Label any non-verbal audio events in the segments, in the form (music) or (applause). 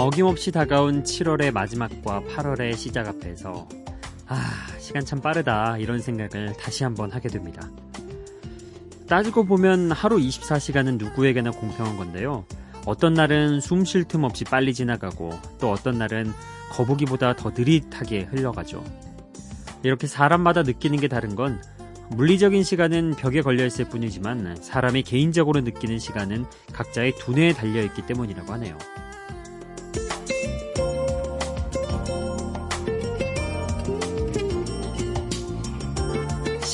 어김없이 다가온 7월의 마지막과 8월의 시작 앞에서 아, 시간 참 빠르다 이런 생각을 다시 한번 하게 됩니다. 따지고 보면 하루 24시간은 누구에게나 공평한 건데요. 어떤 날은 숨 쉴 틈 없이 빨리 지나가고 또 어떤 날은 거북이보다 더 느릿하게 흘러가죠. 이렇게 사람마다 느끼는 게 다른 건 물리적인 시간은 벽에 걸려 있을 뿐이지만 사람이 개인적으로 느끼는 시간은 각자의 두뇌에 달려 있기 때문이라고 하네요.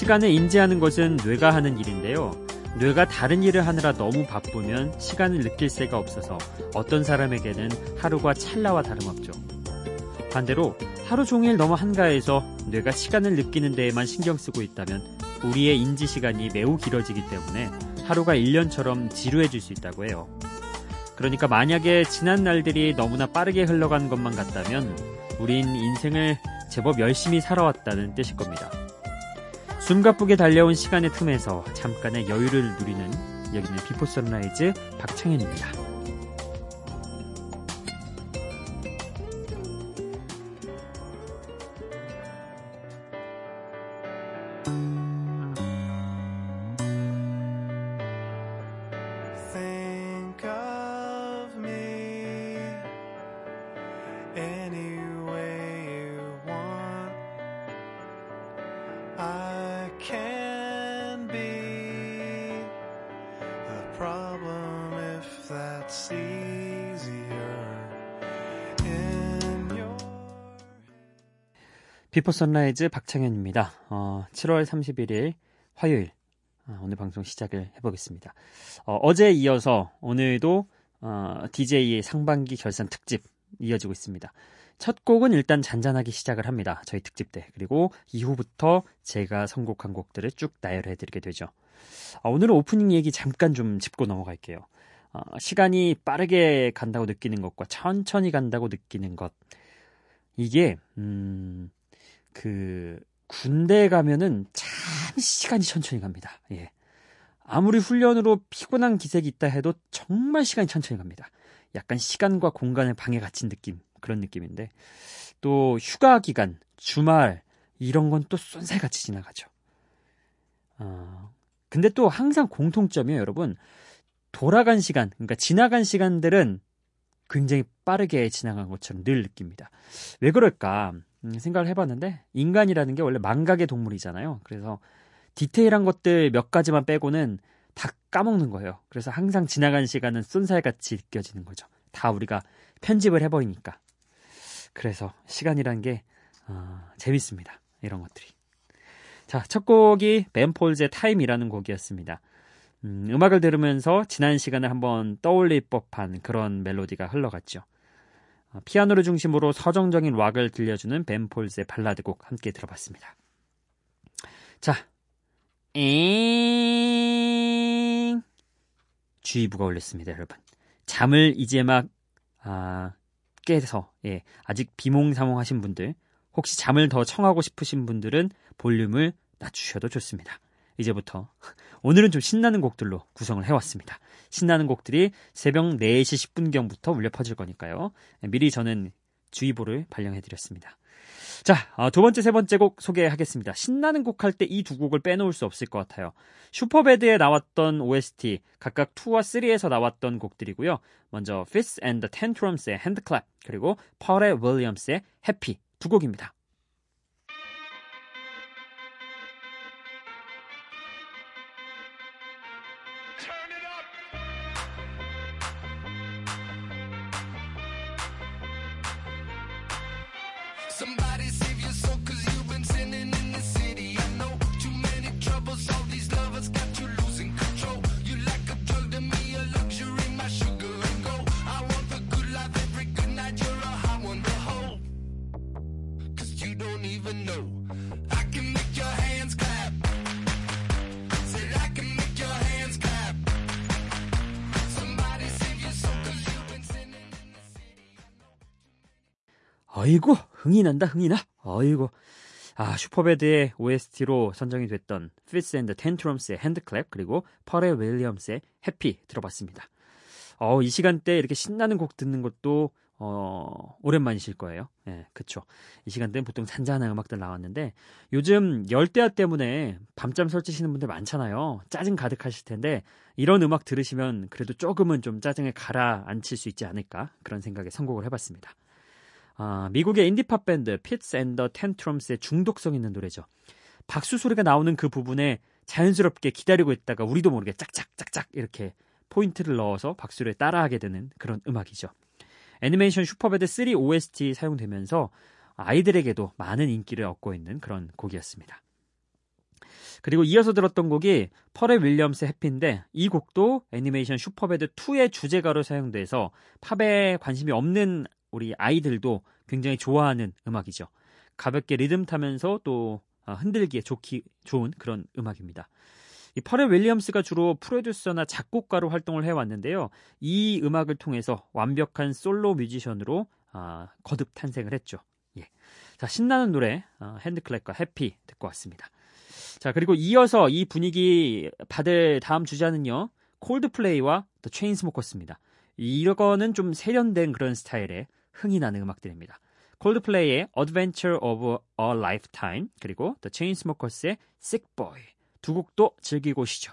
시간을 인지하는 것은 뇌가 하는 일인데요. 뇌가 다른 일을 하느라 너무 바쁘면 시간을 느낄 새가 없어서 어떤 사람에게는 하루가 찰나와 다름없죠. 반대로 하루 종일 너무 한가해서 뇌가 시간을 느끼는 데에만 신경 쓰고 있다면 우리의 인지 시간이 매우 길어지기 때문에 하루가 1년처럼 지루해질 수 있다고 해요. 그러니까 만약에 지난 날들이 너무나 빠르게 흘러간 것만 같다면 우린 인생을 제법 열심히 살아왔다는 뜻일 겁니다. 숨가쁘게 달려온 시간의 틈에서 잠깐의 여유를 누리는 여기는 Before Sunrise 박창현입니다. Before Sunrise 박창현입니다. 어, 7월 31일 화요일 어, 오늘 방송 시작을 해보겠습니다. 어제 이어서 오늘도 어, DJ의 상반기 결산 특집 이어지고 있습니다. 첫 곡은 일단 잔잔하게 시작을 합니다. 저희 특집 때. 그리고 이후부터 제가 선곡한 곡들을 쭉 나열해드리게 되죠. 어, 오늘은 오프닝 얘기 잠깐 좀 짚고 넘어갈게요. 어, 시간이 빠르게 간다고 느끼는 것과 천천히 간다고 느끼는 것. 이게, 음, 그 군대에 가면은 참 시간이 천천히 갑니다. 예. 아무리 훈련으로 피곤한 기색이 있다 해도 정말 시간이 천천히 갑니다. 약간 시간과 공간을 방에 갇힌 느낌, 그런 느낌인데. 또 휴가 기간, 주말, 이런 건 또 쏜살같이 지나가죠. 어, 근데 또 항상 공통점이에요, 여러분. 돌아간 시간, 그러니까 지나간 시간들은 굉장히 빠르게 지나간 것처럼 늘 느낍니다. 왜 그럴까? 음, 생각을 해봤는데 인간이라는 게 원래 망각의 동물이잖아요. 그래서 디테일한 것들 몇 가지만 빼고는 다 까먹는 거예요. 그래서 항상 지나간 시간은 쏜살같이 느껴지는 거죠. 다 우리가 편집을 해버리니까. 그래서 시간이란 게 어, 재밌습니다. 이런 것들이. 자, 첫 곡이 벤폴즈의 타임이라는 곡이었습니다. 음, 음악을 들으면서 지난 시간을 한번 떠올릴 법한 그런 멜로디가 흘러갔죠. 어, 피아노를 중심으로 서정적인 락을 들려주는 벤폴즈의 발라드곡 함께 들어봤습니다. 자, 엥 주의부가 올렸습니다, 여러분. 잠을 이제 막 아, 깨서 예, 아직 비몽사몽하신 분들, 혹시 잠을 더 청하고 싶으신 분들은 볼륨을 낮추셔도 좋습니다. 이제부터 오늘은 좀 신나는 곡들로 구성을 해왔습니다. 신나는 곡들이 새벽 4시 10분경부터 울려 퍼질 거니까요. 미리 저는 주의보를 발령해드렸습니다. 자, 어, 두 번째, 세 번째 곡 소개하겠습니다. 신나는 곡 할 때 이 두 곡을 빼놓을 수 없을 것 같아요. 슈퍼배드에 나왔던 OST, 각각 2와 3에서 나왔던 곡들이고요. 먼저 Fist and the Tantrums의 Handclap, 그리고 펄의 윌리엄스의 Happy 두 곡입니다. 어이구, 흥이 난다, 흥이 나. 어이구. 아, 슈퍼배드의 OST로 선정이 됐던 Fits and Tantrums의 핸드클랩 그리고 펄의 윌리엄스의 해피 들어봤습니다. 어, 이 시간대 이렇게 신나는 곡 듣는 것도 어, 오랜만이실 거예요. 예, 네, 그쵸. 이 시간대는 보통 잔잔한 음악들 나왔는데, 요즘 열대야 때문에 밤잠 설치시는 분들 많잖아요. 짜증 가득하실 텐데, 이런 음악 들으시면 그래도 조금은 좀 짜증을 가라앉힐 수 있지 않을까, 그런 생각에 선곡을 해봤습니다. 아, 미국의 인디팝 밴드 Fitz and the Tantrums의 중독성 있는 노래죠. 박수 소리가 나오는 그 부분에 자연스럽게 기다리고 있다가 우리도 모르게 짝짝짝짝 이렇게 포인트를 넣어서 박수를 따라하게 되는 그런 음악이죠. 애니메이션 슈퍼배드 3 OST 사용되면서 아이들에게도 많은 인기를 얻고 있는 그런 곡이었습니다. 그리고 이어서 들었던 곡이 퍼렐 윌리엄스 Happy인데 이 곡도 애니메이션 슈퍼배드 2의 주제가로 사용돼서 팝에 관심이 없는 우리 아이들도 굉장히 좋아하는 음악이죠. 가볍게 리듬 타면서 또 어, 흔들기에 좋기 좋은 그런 음악입니다. 이 퍼렐 윌리엄스가 주로 프로듀서나 작곡가로 활동을 해왔는데요. 이 음악을 통해서 완벽한 솔로 뮤지션으로 아, 거듭 탄생을 했죠. 예. 자, 신나는 노래 어, 핸드클랩과 해피 듣고 왔습니다. 자, 그리고 이어서 이 분위기 받을 다음 주자는요. 콜드플레이와 더 체인스모커스입니다. 이거는 좀 세련된 그런 스타일의 흥이 나는 음악들입니다. 콜드플레이의 Adventure of a Lifetime 그리고 The Chainsmokers의 Sick Boy 두 곡도 즐기고 오시죠.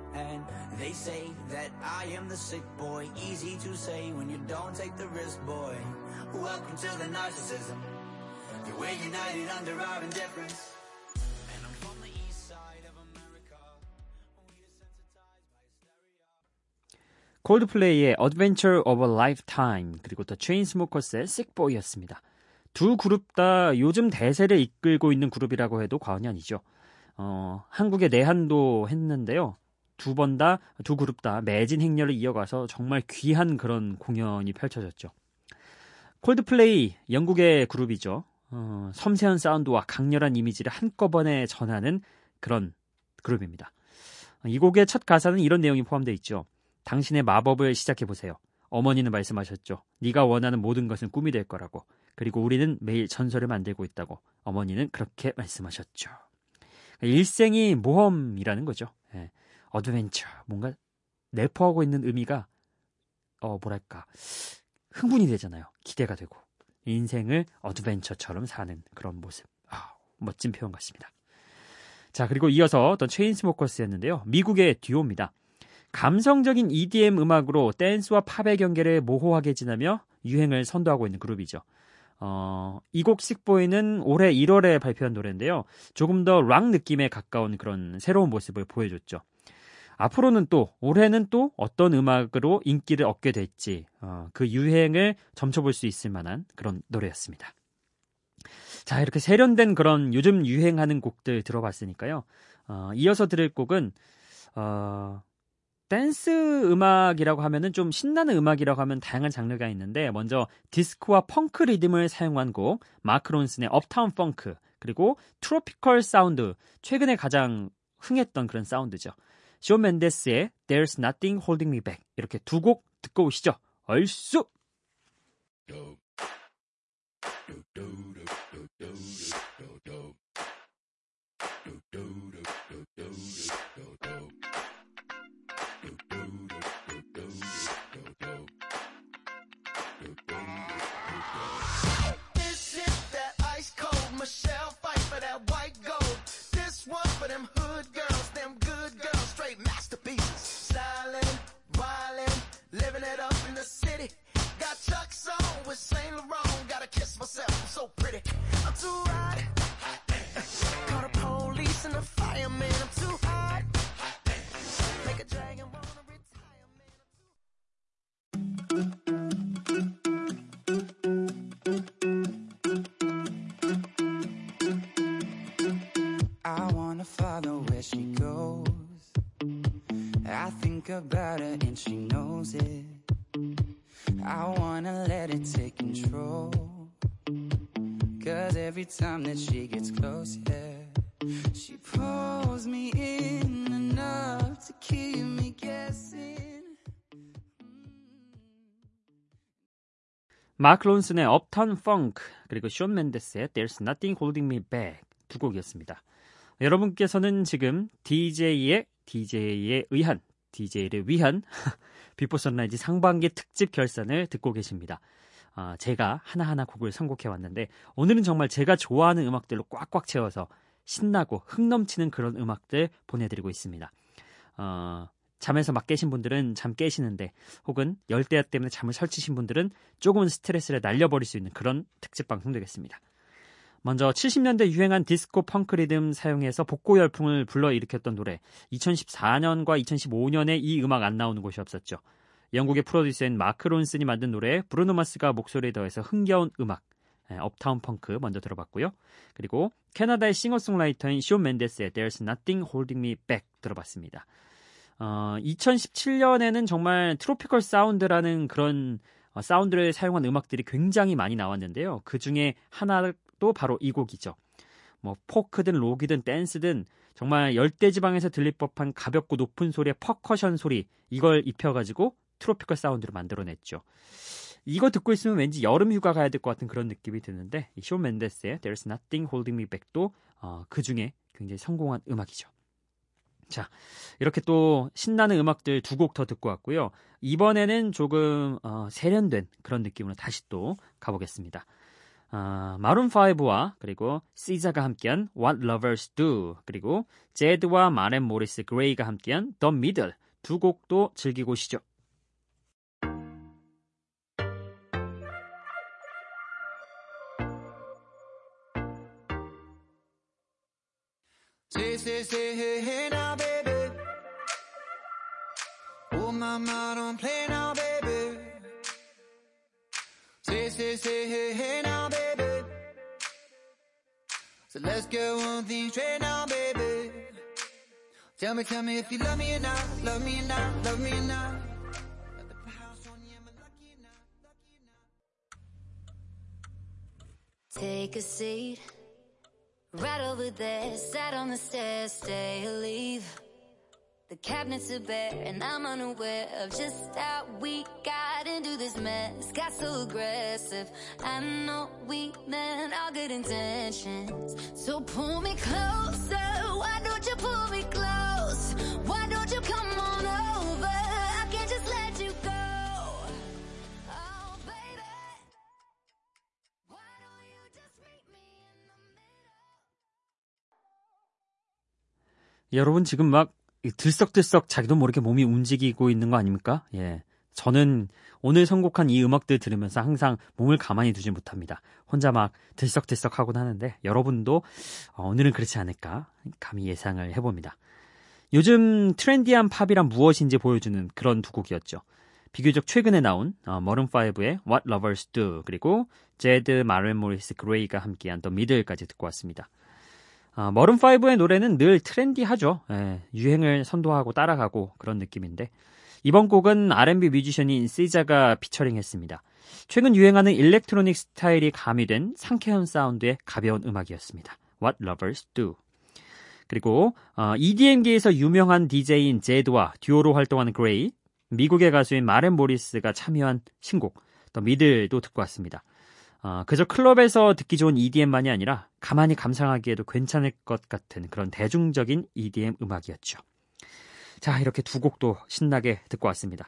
And they say that I am the sick boy. Easy to say when you don't take the risk, boy. Welcome to the narcissism. We're united under our indifference. And I'm from the east side of America. 콜드플레이의 Adventure of a Lifetime 그리고 또 체인스모커스의 Sick Boy였습니다. 두 그룹 다 요즘 대세를 이끌고 있는 그룹이라고 해도 과언이 아니죠. 어, 한국에 내한도 했는데요. 두 번 다, 두 그룹 다 매진 행렬을 이어가서 정말 귀한 그런 공연이 펼쳐졌죠. 콜드플레이, 영국의 그룹이죠. 어, 섬세한 사운드와 강렬한 이미지를 한꺼번에 전하는 그런 그룹입니다. 이 곡의 첫 가사는 이런 내용이 포함되어 있죠. 당신의 마법을 시작해 보세요. 어머니는 말씀하셨죠. 네가 원하는 모든 것은 꿈이 될 거라고. 그리고 우리는 매일 전설을 만들고 있다고. 어머니는 그렇게 말씀하셨죠. 일생이 모험이라는 거죠. 예. 어드벤처 뭔가 내포하고 있는 의미가 어 뭐랄까 흥분이 되잖아요. 기대가 되고 인생을 어드벤처처럼 사는 그런 모습. 아, 멋진 표현 같습니다. 자 그리고 이어서 들었던 체인스모커스였는데요. 미국의 듀오입니다. 감성적인 EDM 음악으로 댄스와 팝의 경계를 모호하게 지나며 유행을 선도하고 있는 그룹이죠. 어, 이곡 식보이는 올해 1월에 발표한 노래인데요. 조금 더 락 느낌에 가까운 그런 새로운 모습을 보여줬죠. 앞으로는 또 올해는 또 어떤 음악으로 인기를 얻게 될지 어, 그 유행을 점쳐볼 수 있을 만한 그런 노래였습니다. 자 이렇게 세련된 그런 요즘 유행하는 곡들 들어봤으니까요. 어, 이어서 들을 곡은 어, 댄스 음악이라고 하면은 좀 신나는 음악이라고 하면 다양한 장르가 있는데 먼저 디스코와 펑크 리듬을 사용한 곡 마크 론슨의 Uptown Funk 그리고 트로피컬 사운드 최근에 가장 흥했던 그런 사운드죠. 숀 멘데스의 There's Nothing Holding Me Back 이렇게 두 곡 듣고 오시죠. 얼쑤! Think about her and she knows it. I wanna let it take control. Cause every time that she gets close, yeah, she pulls me in enough to keep me guessing. 마크 론슨의 Uptown Funk 그리고 숀 맨데스의 There's Nothing Holding Me Back 두 곡이었습니다. 여러분께서는 지금 DJ의 DJ에 의한 DJ를 위한 (laughs) Before Sunrise 상반기 특집 결산을 듣고 계십니다. 아, 제가 하나하나 곡을 선곡해 왔는데 오늘은 정말 제가 좋아하는 음악들로 꽉꽉 채워서 신나고 흥 넘치는 그런 음악들 보내드리고 있습니다. 어, 잠에서 막 깨신 분들은 잠 깨시는데 혹은 열대야 때문에 잠을 설치신 분들은 조금은 스트레스를 날려버릴 수 있는 그런 특집 방송 되겠습니다. 먼저 70년대 유행한 디스코 펑크 리듬 사용해서 복고 열풍을 불러일으켰던 노래 2014년과 2015년에 이 음악 안 나오는 곳이 없었죠. 영국의 프로듀서인 마크 론슨이 만든 노래 브루노 마스가 목소리에 더해서 흥겨운 음악 Uptown Funk 먼저 들어봤고요. 그리고 캐나다의 싱어송라이터인 숀 멘데스의 There's Nothing Holding Me Back 들어봤습니다. 어, 2017년에는 정말 트로피컬 사운드라는 그런 어, 사운드를 사용한 음악들이 굉장히 많이 나왔는데요. 그 중에 하나 도 바로 이 곡이죠. 뭐 포크든 록이든 댄스든 정말 열대지방에서 들릴 법한 가볍고 높은 소리의 퍼커션 소리 이걸 입혀가지고 트로피컬 사운드로 만들어냈죠. 이거 듣고 있으면 왠지 여름 휴가 가야 될 것 같은 그런 느낌이 드는데 숀 멘데스의 There's Nothing Holding Me Back도 어, 그 중에 굉장히 성공한 음악이죠. 자, 이렇게 또 신나는 음악들 두 곡 더 듣고 왔고요. 이번에는 조금 어, 세련된 그런 느낌으로 다시 또 가보겠습니다. 어, 마룬 5와 그리고 시자가 함께한 What Lovers Do 그리고 제드와 마렌 모리스 그레이가 함께한 The Middle 두 곡도 즐기고 오시죠. Say, now, baby. Oh, mama, don't play now, baby. Say, say, hey, hey now, baby. So let's get one thing straight now, baby. Tell me, tell me if you love me or not, love me or not, love me or not. Take a seat. Right over there, sat on the stairs, stay or leave. The cabinets are bare and I'm unaware of just how we got into this mess. Got so aggressive. I know we meant all good intentions. So pull me closer. Why don't you pull me close? Why don't you come on over? I can't just let you go. Oh, baby. Why don't you just meet me in the middle? 여러분 지금 막 들썩들썩 자기도 모르게 몸이 움직이고 있는 거 아닙니까? 예. 저는 오늘 선곡한 이 음악들 들으면서 항상 몸을 가만히 두지 못합니다. 혼자 막 들썩들썩 하곤 하는데 여러분도 어, 오늘은 그렇지 않을까 감히 예상을 해봅니다. 요즘 트렌디한 팝이란 무엇인지 보여주는 그런 두 곡이었죠. 비교적 최근에 나온 어, Maroon 5의 What Lovers Do 그리고 Zedd, Maren Morris, Grey가 함께한 The Middle까지 듣고 왔습니다. 아, Maroon 5의 노래는 늘 트렌디하죠. 예, 유행을 선도하고 따라가고 그런 느낌인데 이번 곡은 R&B 뮤지션인 SZA가 피처링 했습니다. 최근 유행하는 일렉트로닉 스타일이 가미된 상쾌한 사운드의 가벼운 음악이었습니다. What Lovers Do. 그리고 어, EDM계에서 유명한 DJ인 Zedd와 듀오로 활동하는 Grey, 미국의 가수인 Maren Morris가 참여한 신곡 The Middle도 듣고 왔습니다. 어, 그저 클럽에서 듣기 좋은 EDM만이 아니라 가만히 감상하기에도 괜찮을 것 같은 그런 대중적인 EDM 음악이었죠. 자, 이렇게 두 곡도 신나게 듣고 왔습니다.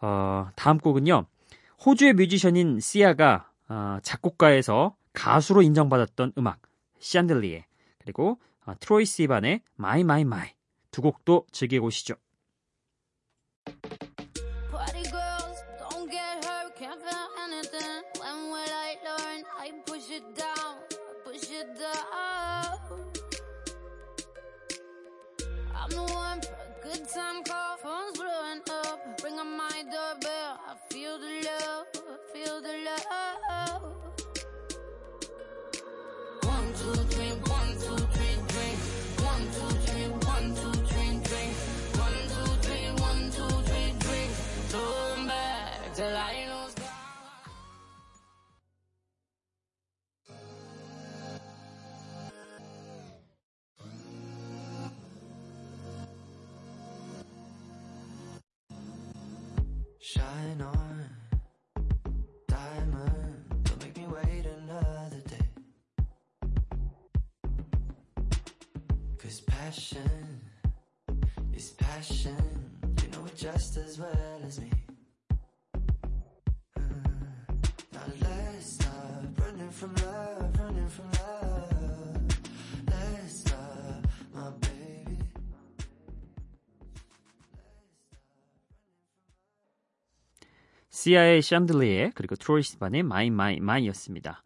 어, 다음 곡은요. 호주의 뮤지션인 Sia가 어, 작곡가에서 가수로 인정받았던 음악 샨들리에 그리고 어, Troye Sivan의 My My My 두 곡도 즐기고 오시죠. Shine on, diamond, don't make me wait another day. Cause passion is passion, you know it just as well as me. Sia의 Chandelier 그리고 Troye Sivan의 My My My였습니다.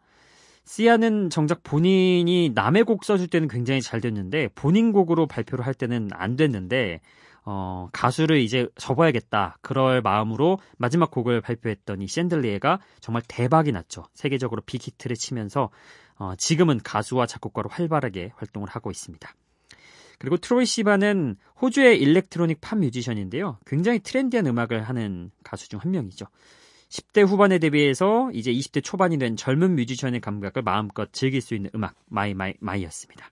Sia는 정작 본인이 남의 곡 써줄 때는 굉장히 잘 됐는데 본인 곡으로 발표를 할 때는 안 됐는데 어, 가수를 이제 접어야겠다 그럴 마음으로 마지막 곡을 발표했던 이 Chandelier가 정말 대박이 났죠. 세계적으로 빅히트를 치면서 어, 지금은 가수와 작곡가로 활발하게 활동을 하고 있습니다. 그리고 Troye Sivan은 호주의 일렉트로닉 팝 뮤지션인데요. 굉장히 트렌디한 음악을 하는 가수 중 한 명이죠. 10대 후반에 데뷔해서 이제 20대 초반이 된 젊은 뮤지션의 감각을 마음껏 즐길 수 있는 음악 My My My였습니다.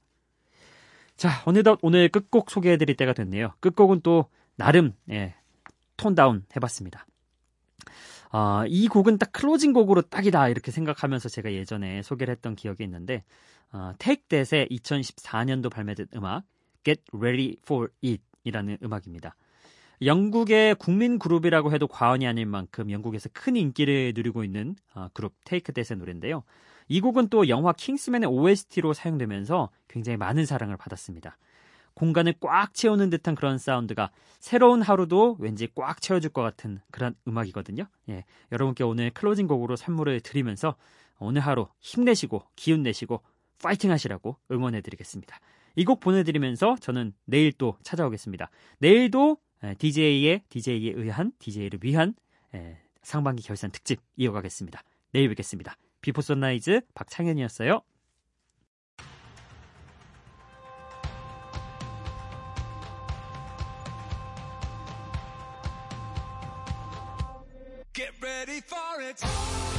자, 어느덧 오늘 끝곡 소개해 드릴 때가 됐네요. 끝곡은 또 나름 예, tone down 해 봤습니다. 어, 이 곡은 딱 closing 곡으로 딱이다 이렇게 생각하면서 제가 예전에 소개를 했던 기억이 있는데 어, Take That의 2014년도 발매된 음악 Get Ready for It 이라는 음악입니다. 영국의 국민 그룹이라고 해도 과언이 아닐 만큼 영국에서 큰 인기를 누리고 있는 어, 그룹 Take That의 노래인데요. 이 곡은 또 영화 킹스맨의 OST로 사용되면서 굉장히 많은 사랑을 받았습니다. 공간을 꽉 채우는 듯한 그런 사운드가 새로운 하루도 왠지 꽉 채워줄 것 같은 그런 음악이거든요. 예, 여러분께 오늘 closing 곡으로 선물을 드리면서 오늘 하루 힘내시고 기운 내시고 파이팅 하시라고 응원해 드리겠습니다. 이 곡 보내드리면서 저는 내일 또 찾아오겠습니다. 내일도 DJ의 DJ에 의한 DJ를 위한 상반기 결산 특집 이어가겠습니다. 내일 뵙겠습니다. 비포 선라이즈 박창현이었어요. Get ready for it.